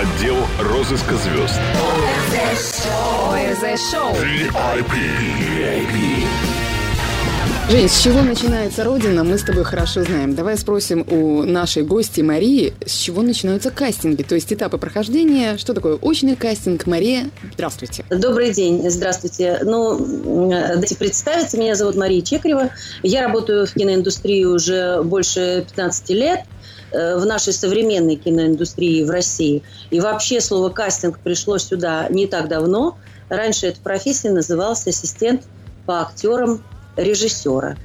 Отдел розыска звезд. ОРЗ-шоу. VIP. Жень, с чего начинается Родина, мы с тобой хорошо знаем. Давай спросим у нашей гости Марии, с чего начинаются кастинги, то есть этапы прохождения. Что такое очный кастинг? Мария, здравствуйте. Добрый день, здравствуйте. Ну, дайте представиться, меня зовут Мария Чекрева. Я работаю в киноиндустрии уже больше 15 лет в нашей современной киноиндустрии в России. И вообще слово кастинг пришло сюда не так давно. Раньше эта профессия называлась ассистент по актерам режиссера.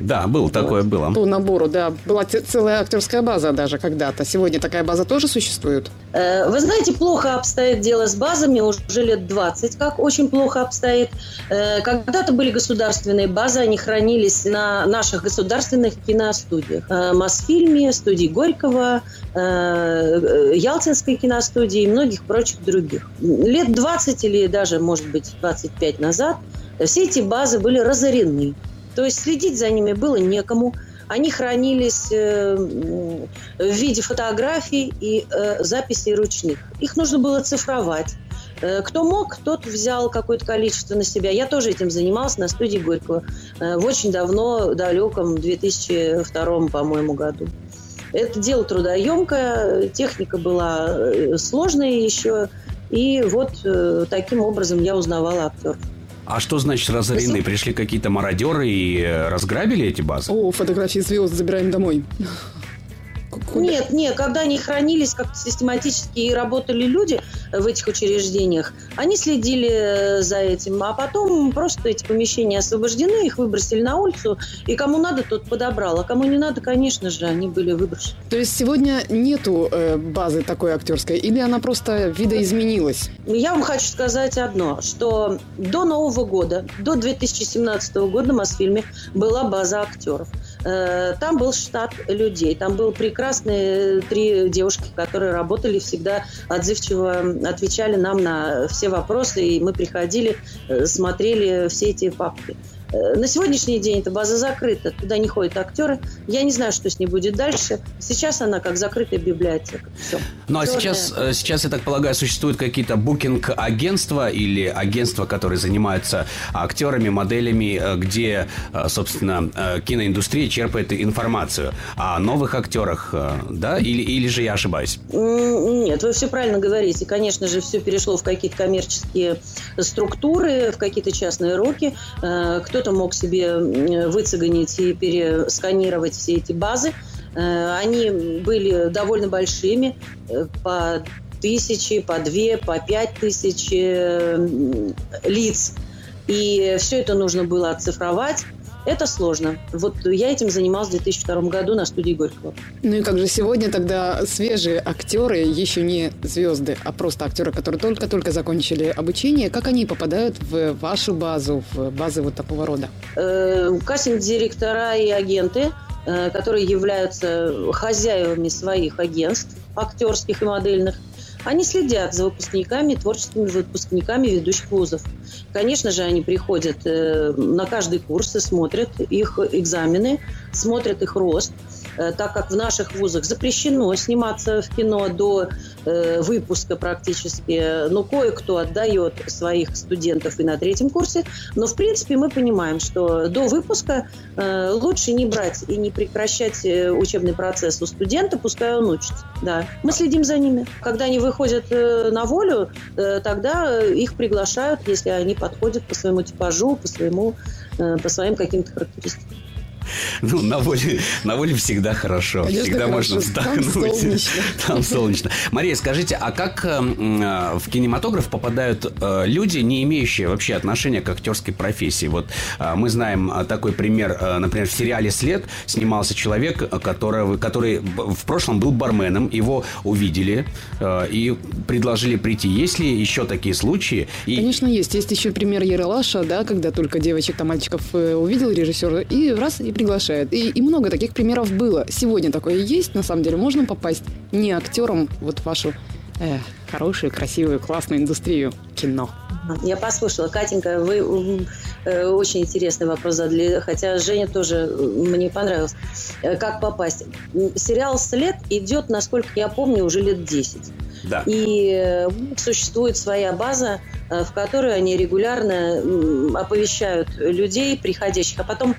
Да, был такое было. По набору, да, была целая актерская база даже когда-то. Сегодня такая база тоже существует? Э, Вы знаете, плохо обстоит дело с базами, уже лет 20 как очень плохо обстоит. Э, Когда-то были государственные базы, они хранились на наших государственных киностудиях. Э, Мосфильме, студии Горького, э, Ялтинской киностудии и многих прочих других. Лет 20 или даже, может быть, 25 назад все эти базы были разорены. То есть следить за ними было некому. Они хранились э, в виде фотографий и э, записей ручных. Их нужно было цифровать. Э, Кто мог, тот взял какое-то количество на себя. Я тоже этим занималась на студии Горького в очень давно, далеком 2002, по-моему, году. Это дело трудоемкое, техника была сложная еще. И вот таким образом я узнавала актеров. А что значит разорены? Пришли какие-то мародеры и э, разграбили эти базы? О, фотографии звезд забираем домой. Куда? Нет, нет, когда они хранились как-то систематически и работали люди в этих учреждениях, они следили э, за этим, а потом просто эти помещения освобождены, их выбросили на улицу, и кому надо, тот подобрал, а кому не надо, конечно же, они были выброшены. То есть сегодня нету э, базы такой актерской, или она просто видоизменилась? Я вам хочу сказать одно, что до Нового года, до 2017 года в Мосфильме была база актеров. Э, Там был штат людей, там были прекрасные три девушки, которые работали всегда отзывчиво, отвечали нам на все вопросы, и мы приходили, э, смотрели все эти папки. Э, На сегодняшний день эта база закрыта, туда не ходят актеры. Я не знаю, что с ней будет дальше. Сейчас она как закрытая библиотека. Все. Ну а сейчас, э, сейчас, я так полагаю, существуют какие-то букинг-агентства или агентства, которые занимаются актерами, моделями, э, где, собственно, киноиндустрия черпает информацию о новых актерах, да? Или, или же я ошибаюсь? Нет, вы все правильно говорите. Конечно же, все перешло в какие-то коммерческие структуры, в какие-то частные руки. Э, Кто-то мог себе выцегонить и пересканировать все эти базы. Э, Они были довольно большими, э, по тысячи, по две, по пять тысяч э, лиц. И все это нужно было оцифровать. Это сложно. Вот я этим занималась в 2002 году на студии Горького. Ну и как же сегодня тогда свежие актеры, еще не звезды, а просто актеры, которые только-только закончили обучение, как они попадают в вашу базу, в базы вот такого рода? Э, Кастинг-директора и агенты, э, которые являются хозяевами своих агентств актерских и модельных, они следят за выпускниками, творческими выпускниками ведущих вузов. Конечно же, они приходят э, на каждый курс и смотрят их экзамены, смотрят их рост, так как в наших вузах запрещено сниматься в кино до э, выпуска практически. Но кое-кто отдает своих студентов и на третьем курсе. Но, в принципе, мы понимаем, что до выпуска э, лучше не брать и не прекращать э, учебный процесс у студента, пускай он учится. Да. Мы следим за ними. Когда они выходят э, на волю, э, тогда их приглашают, если они подходят по своему типажу, по, своему, э, по своим каким-то характеристикам. Ну, на воле, на воле всегда хорошо. Конечно, всегда хорошо. можно Там вздохнуть. солнечно. Там солнечно. Мария, скажите, а как э, м, э, в кинематограф попадают э, люди, не имеющие вообще отношения к актерской профессии? Вот э, мы знаем такой пример, например, в сериале «След» снимался человек, которого, который в прошлом был барменом, его увидели и предложили прийти. Есть ли еще такие случаи? И Конечно, есть. Есть еще пример Ералаша, да, когда только девочек, там мальчиков увидел режиссер и раз и приглашает. И, и много таких примеров было. Сегодня такое есть, на самом деле. Можно попасть не актером вот в вашу э, хорошую, красивую, классную индустрию кино. Я послушала. Катенька, вы э, очень интересный вопрос задали, хотя Женя тоже э, мне понравилось. Э, Как попасть? Сериал «След» идет, насколько я помню, уже лет 10. Да. И э, существует своя база, в которую они регулярно оповещают людей, приходящих. А потом,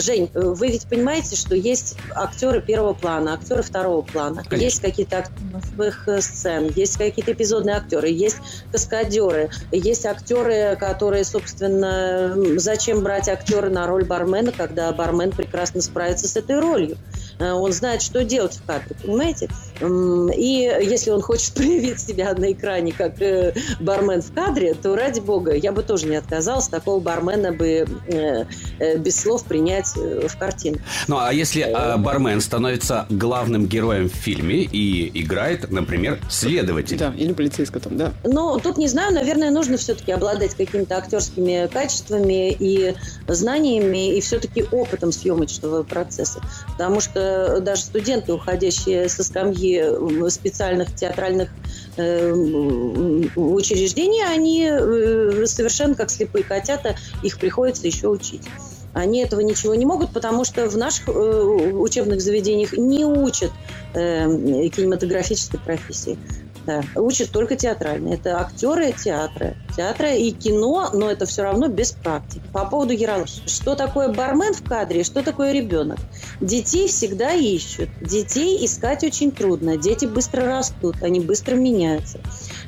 Жень, вы ведь понимаете, что есть актеры первого плана, актеры второго плана. Конечно. Есть какие-то актеры э, сцен, есть какие-то эпизодные актеры, есть каскадеры, есть актеры, которые, собственно, зачем брать актера на роль бармена, когда бармен прекрасно справится с этой ролью. Э, Он знает, что делать в кадре, понимаете? И если он хочет проявить себя на экране как э, бармен в кадре, то ради бога, я бы тоже не отказалась такого бармена бы э, э, без слов принять в картину. Ну, а если э, бармен становится главным героем в фильме и играет, например, следователь? Да, или полицейского там, да. Но тут не знаю, наверное, нужно все-таки обладать какими-то актерскими качествами и знаниями, и все-таки опытом съемочного процесса. Потому что даже студенты, уходящие со скамьи специальных театральных э, м, учреждений, они э, совершенно как слепые котята, их приходится еще учить. Они этого ничего не могут, потому что в наших э, учебных заведениях не учат э, кинематографической профессии. Да, учат только театральные. Это актеры театра. Театра и кино, но это все равно без практики. По поводу Яралаша. Что такое бармен в кадре, что такое ребенок? Детей всегда ищут. Детей искать очень трудно. Дети быстро растут, они быстро меняются.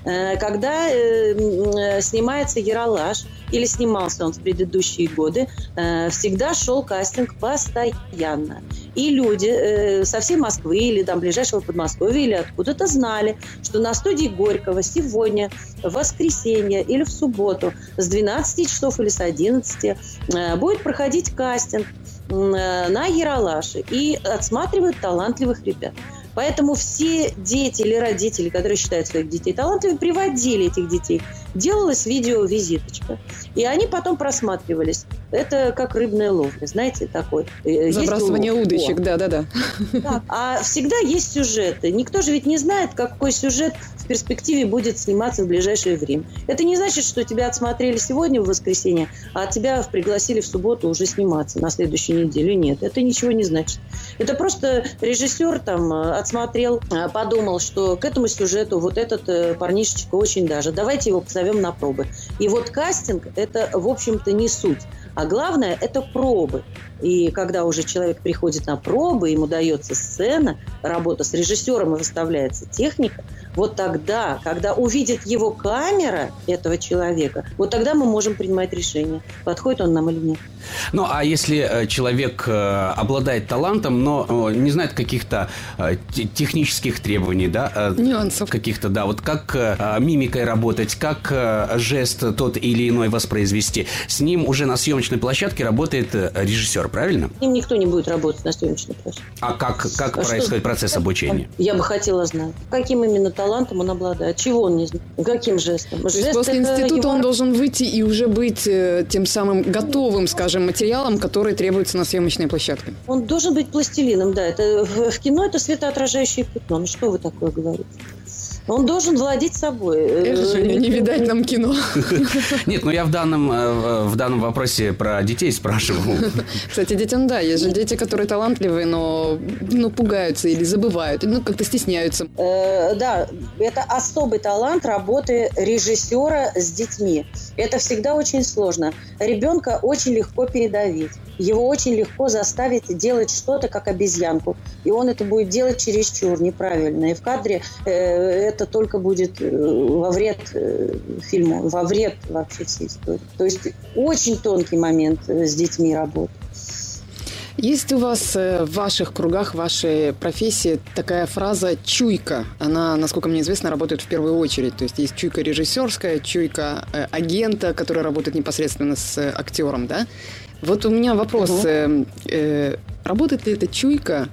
Э, Когда э, э, снимается Яралаш, или снимался он в предыдущие годы, э, всегда шел кастинг постоянно. И люди э, со всей Москвы или там ближайшего Подмосковья или откуда-то знали, что на студии Горького сегодня, в воскресенье или в субботу с 12 часов или с 11 э, будет проходить кастинг э, на Яралаше и отсматривают талантливых ребят. Поэтому все дети или родители, которые считают своих детей талантливыми, приводили этих детей. Делалась видеовизиточка. И они потом просматривались. Это как рыбная ловля, знаете, такой. Э, Забрасывание улов. удочек, да-да-да. да. А всегда есть сюжеты. Никто же ведь не знает, какой сюжет в перспективе будет сниматься в ближайшее время. Это не значит, что тебя отсмотрели сегодня в воскресенье, а тебя пригласили в субботу уже сниматься на следующей неделе. Нет, это ничего не значит. Это просто режиссер там э, отсмотрел, э, подумал, что к этому сюжету вот этот э, парнишечка очень даже. Давайте его позовем на пробы. И вот кастинг – это, в общем-то, не суть. А главное – это пробы. И когда уже человек приходит на пробы, ему дается сцена, работа с режиссером и выставляется техника, вот тогда, когда увидит его камера этого человека, вот тогда мы можем принимать решение, подходит он нам или нет. Ну, а если э, человек э, обладает талантом, но э, не знает каких-то те- технических требований, да? Нюансов. Каких-то, да. Вот как э, мимикой работать, как жест тот или иной воспроизвести. С ним уже на съемочной площадке работает режиссер, правильно? С ним никто не будет работать на съемочной площадке. А как, как А происходит что? процесс обучения? Я бы хотела знать, каким именно талантом он обладает, чего он не знает, каким жестом. То есть Жест после института его он должен выйти и уже быть э, тем самым готовым, скажем, материалом, который требуется на съемочной площадке. Он должен быть пластилином, да. Это в, в кино это светоотражающее пятно. Ну что вы такое говорите? Он должен владеть собой. Эх, Э, Женя, не видать нам кино. Нет, ну я в данном, э, в данном вопросе про детей спрашивал. Кстати, детям, да, есть же дети, которые талантливые, но ну, пугаются или забывают, ну, как-то стесняются. Э, да, это особый талант работы режиссера с детьми. Это всегда очень сложно. Ребенка очень легко передавить. Его очень легко заставить делать что-то, как обезьянку. И он это будет делать чересчур неправильно. И в кадре э, это только будет э, во вред э, фильму, во вред вообще всей истории. То есть очень тонкий момент э, с детьми работы. Есть у вас э, в ваших кругах, в вашей профессии такая фраза «чуйка». Она, насколько мне известно, работает в первую очередь. То есть есть чуйка режиссерская, чуйка агента, который работает непосредственно с актером, да? Вот у меня вопрос. Мгм. э, э, работает ли эта чуйка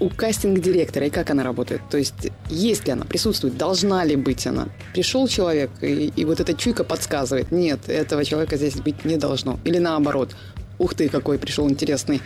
у кастинг-директора и как она работает? То есть есть ли она, присутствует, должна ли быть она? Пришел человек, и, и вот эта чуйка подсказывает, нет, этого человека здесь быть не должно. Или наоборот, ух ты, какой пришел интересный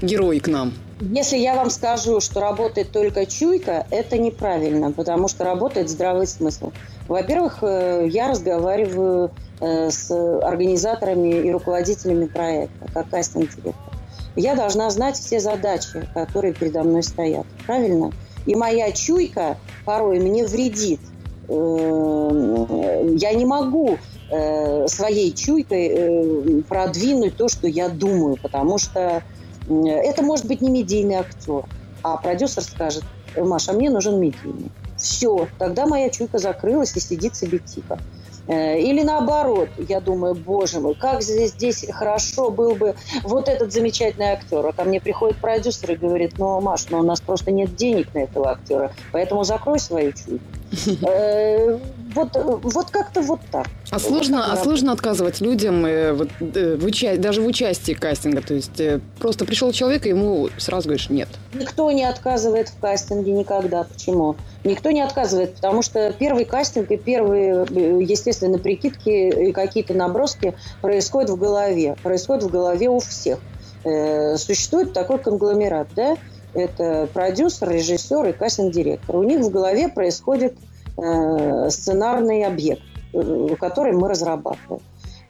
герой к нам. Если я вам скажу, что работает только чуйка, это неправильно, потому что работает здравый смысл. Во-первых, э, я разговариваю с организаторами и руководителями проекта, как кастинг-директор. Я должна знать все задачи, которые передо мной стоят. Правильно? И моя чуйка порой мне вредит. Э, я не могу э, своей чуйкой э, продвинуть то, что я думаю, потому что это может быть не медийный актер, а продюсер скажет, Маша, мне нужен медийный. Все, тогда моя чуйка закрылась и сидит себе тихо. Э, или наоборот, я думаю, боже мой, как здесь, здесь хорошо был бы вот этот замечательный актер. А ко мне приходит продюсер и говорит, ну, Маш, ну у нас просто нет денег на этого актера, поэтому закрой свою чуйку. Э, вот, вот как-то вот так. А сложно, а сложно отказывать людям э, вот, в уча- даже в участии кастинга? То есть просто пришел человек, и ему сразу говоришь «нет». Никто не отказывает в кастинге никогда. Почему? Никто не отказывает, потому что первый кастинг и первые, естественно, прикидки и какие-то наброски происходят в голове. Происходят в голове у всех. Э, существует такой конгломерат, да? Это продюсер, режиссер и кастинг-директор. У них в голове происходит э, сценарный объект, э, который мы разрабатываем.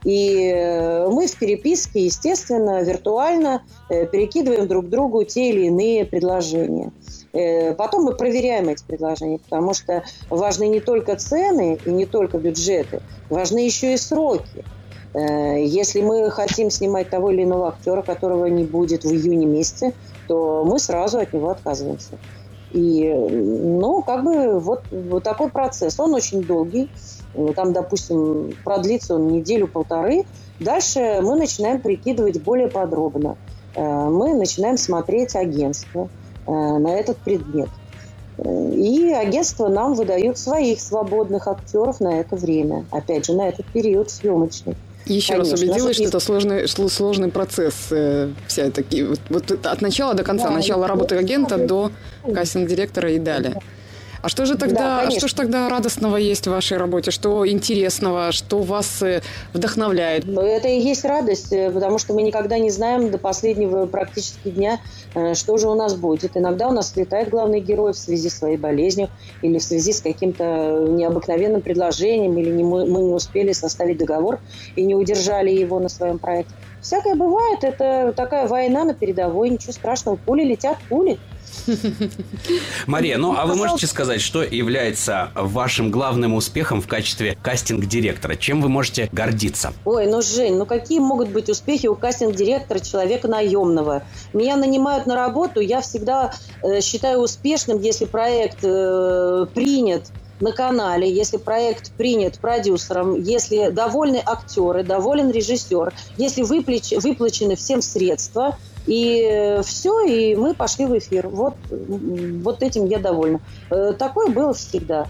И мы в переписке, естественно, виртуально перекидываем друг другу те или иные предложения. Э, потом мы проверяем эти предложения, потому что важны не только цены и не только бюджеты, важны еще и сроки. Э, если мы хотим снимать того или иного актера, которого не будет в июне месяце, то мы сразу от него отказываемся. И, ну, как бы вот, вот такой процесс. Он очень долгий. Там, допустим, продлится он неделю-полторы. Дальше мы начинаем прикидывать более подробно. Э, мы начинаем смотреть агентство – Э, на этот предмет. И агентства нам выдают своих свободных актеров на это время. Опять же, на этот период съемочный. Еще Конечно, раз убедилась, что это сложный, сложный процесс. Э, вся такие, вот, вот от начала до конца, да, начала работы агента до кастинг-директора и далее. А что же тогда, да, что же тогда радостного есть в вашей работе? Что интересного? Что вас э, вдохновляет? Ну, это и есть радость, э, потому что мы никогда не знаем до последнего практически дня, э, что же у нас будет. Иногда у нас слетает главный герой в связи с своей болезнью или в связи с каким-то необыкновенным предложением, или не мы, мы не успели составить договор и не удержали его на своем проекте. Всякое бывает, это такая война на передовой, ничего страшного, пули летят, пули. Мария, ну а вы можете сказать, что является вашим главным успехом в качестве кастинг-директора? Чем вы можете гордиться? Ой, ну, Жень, ну какие могут быть успехи у кастинг-директора человека наемного? Меня нанимают на работу, я всегда э, считаю успешным, если проект э, принят на канале, если проект принят продюсером, если довольны актеры, доволен режиссер, если выплач, выплачены всем средства, и все, и мы пошли в эфир. Вот, вот этим я довольна. Э, такое было всегда.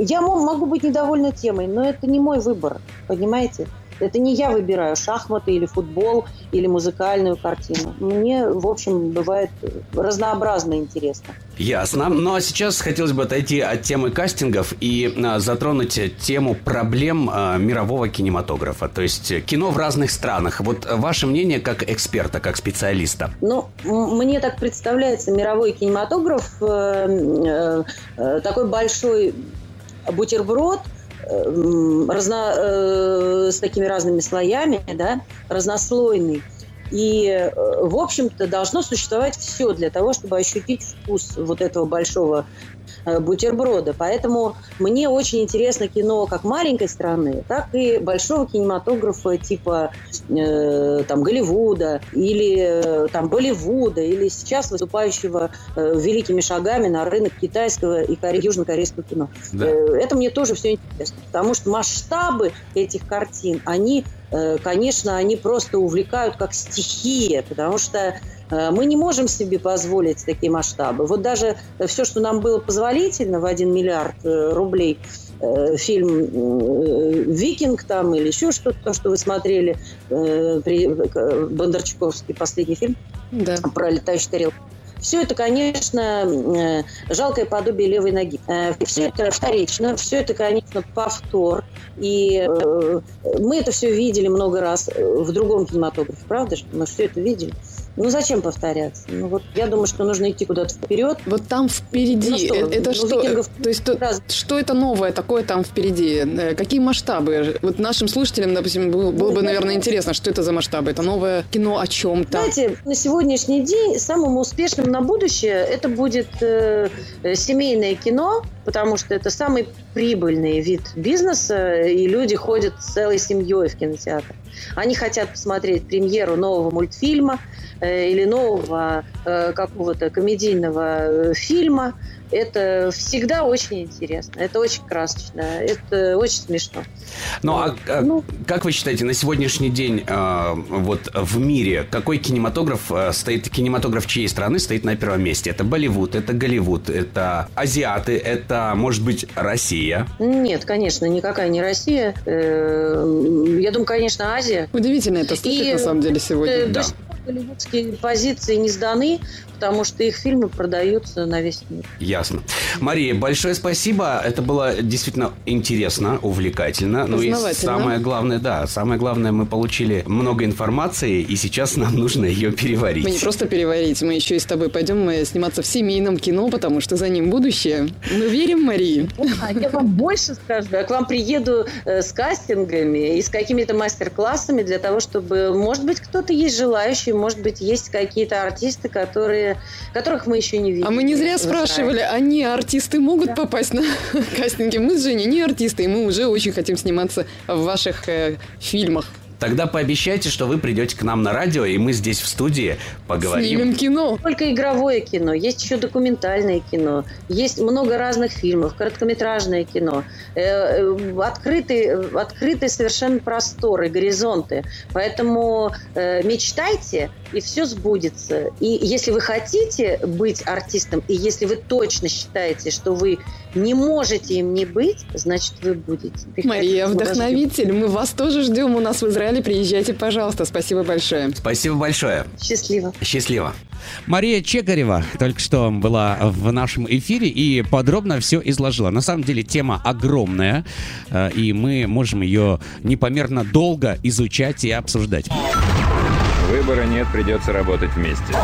Я могу быть недовольна темой, но это не мой выбор, понимаете? Это не я выбираю шахматы или футбол или музыкальную картину. Мне, в общем, бывает разнообразно интересно. Ясно. Ну а сейчас хотелось бы отойти от темы кастингов и а, затронуть тему проблем а, мирового кинематографа, то есть кино в разных странах. Вот ваше мнение как эксперта, как специалиста? Ну, мне так представляется мировой кинематограф э, э, э, такой большой бутерброд – разно, э, с такими разными слоями, да, разнослойный. И, э, в общем-то, должно существовать все для того, чтобы ощутить вкус вот этого большого Э, бутерброда. Поэтому мне очень интересно кино как маленькой страны, так и большого кинематографа типа э, там Голливуда или э, там Болливуда или сейчас выступающего э, великими шагами на рынок китайского и коре- южнокорейского кино. Да. Э, это мне тоже все интересно, потому что масштабы этих картин, они, э, конечно, они просто увлекают как стихия, потому что Э, мы не можем себе позволить такие масштабы. Вот даже все, что нам было позволительно в 1 миллиард э, рублей, э, фильм «Викинг» там или еще что-то, то, что вы смотрели, при Бондарчуковский последний фильм да. про летающий тарелку. Все это, конечно, жалкое подобие левой ноги. Все это вторично, все это, конечно, повтор. И мы это все видели много раз в другом кинематографе, правда же? Мы все это видели. Ну зачем повторяться? Ну вот я думаю, что нужно идти куда-то вперед. Вот там впереди, Ну что, э, это ну, что? викингов То есть то- раз- что это новое такое там впереди? Э, Какие масштабы? Вот нашим слушателям, допустим, было, было бы, наверное, интересно, что это за масштабы? Это новое кино о чем-то? Знаете, на сегодняшний день самым успешным на будущее это будет э, э, семейное кино, потому что это самый прибыльный вид бизнеса, и люди ходят целой семьей в кинотеатр. Они хотят посмотреть премьеру нового мультфильма э, или нового какого-то комедийного э, фильма. Это всегда очень интересно, это очень красочно, это очень смешно. Ну, а, а Ну. как вы считаете, на сегодняшний день э, вот в мире какой кинематограф э, стоит, кинематограф чьей страны стоит на первом месте? Это Болливуд, это Голливуд, это азиаты, это, может быть, Россия? Нет, конечно, никакая не Россия. Э, Я думаю, конечно, Азия. Удивительно это слышать, И, на самом деле, Э, сегодня. Да. Голливудские позиции не сданы, потому что их фильмы продаются на весь мир. Ясно. Мария, большое спасибо. Это было действительно интересно, увлекательно. Ну и самое главное, да, самое главное, мы получили много информации, и сейчас нам нужно ее переварить. Мы не просто переварить, мы еще и с тобой пойдем э, сниматься в семейном кино, потому что за ним будущее. Мы верим Марии. А я вам больше скажу. Я к вам приеду э, с кастингами и с какими-то мастер-классами для того, чтобы, может быть, кто-то есть желающий, может быть, есть какие-то артисты, которые, которых мы еще не видели. А мы не зря спрашивали, они артисты могут попасть на кастинги? Мы с Женей не артисты, и мы уже очень хотим сниматься в ваших э, фильмах. Тогда пообещайте, что вы придете к нам на радио, и мы здесь в студии поговорим. Снимем кино. Только игровое кино, есть еще документальное кино, есть много разных фильмов, короткометражное кино, э, э, открытые, открытые совершенно просторы, горизонты. Поэтому э, мечтайте, и все сбудется. И если вы хотите быть артистом, и если вы точно считаете, что вы не можете им не быть, значит, вы будете. Мария, Приходите, ждем. вдохновитель, мы вас тоже ждем у нас в Израиле. Приезжайте, пожалуйста. Спасибо большое. Спасибо большое. Счастливо. Счастливо. Мария Чекарева только что была в нашем эфире и подробно все изложила. На самом деле тема огромная, э, и мы можем ее непомерно долго изучать и обсуждать. Выбора нет, придется работать вместе.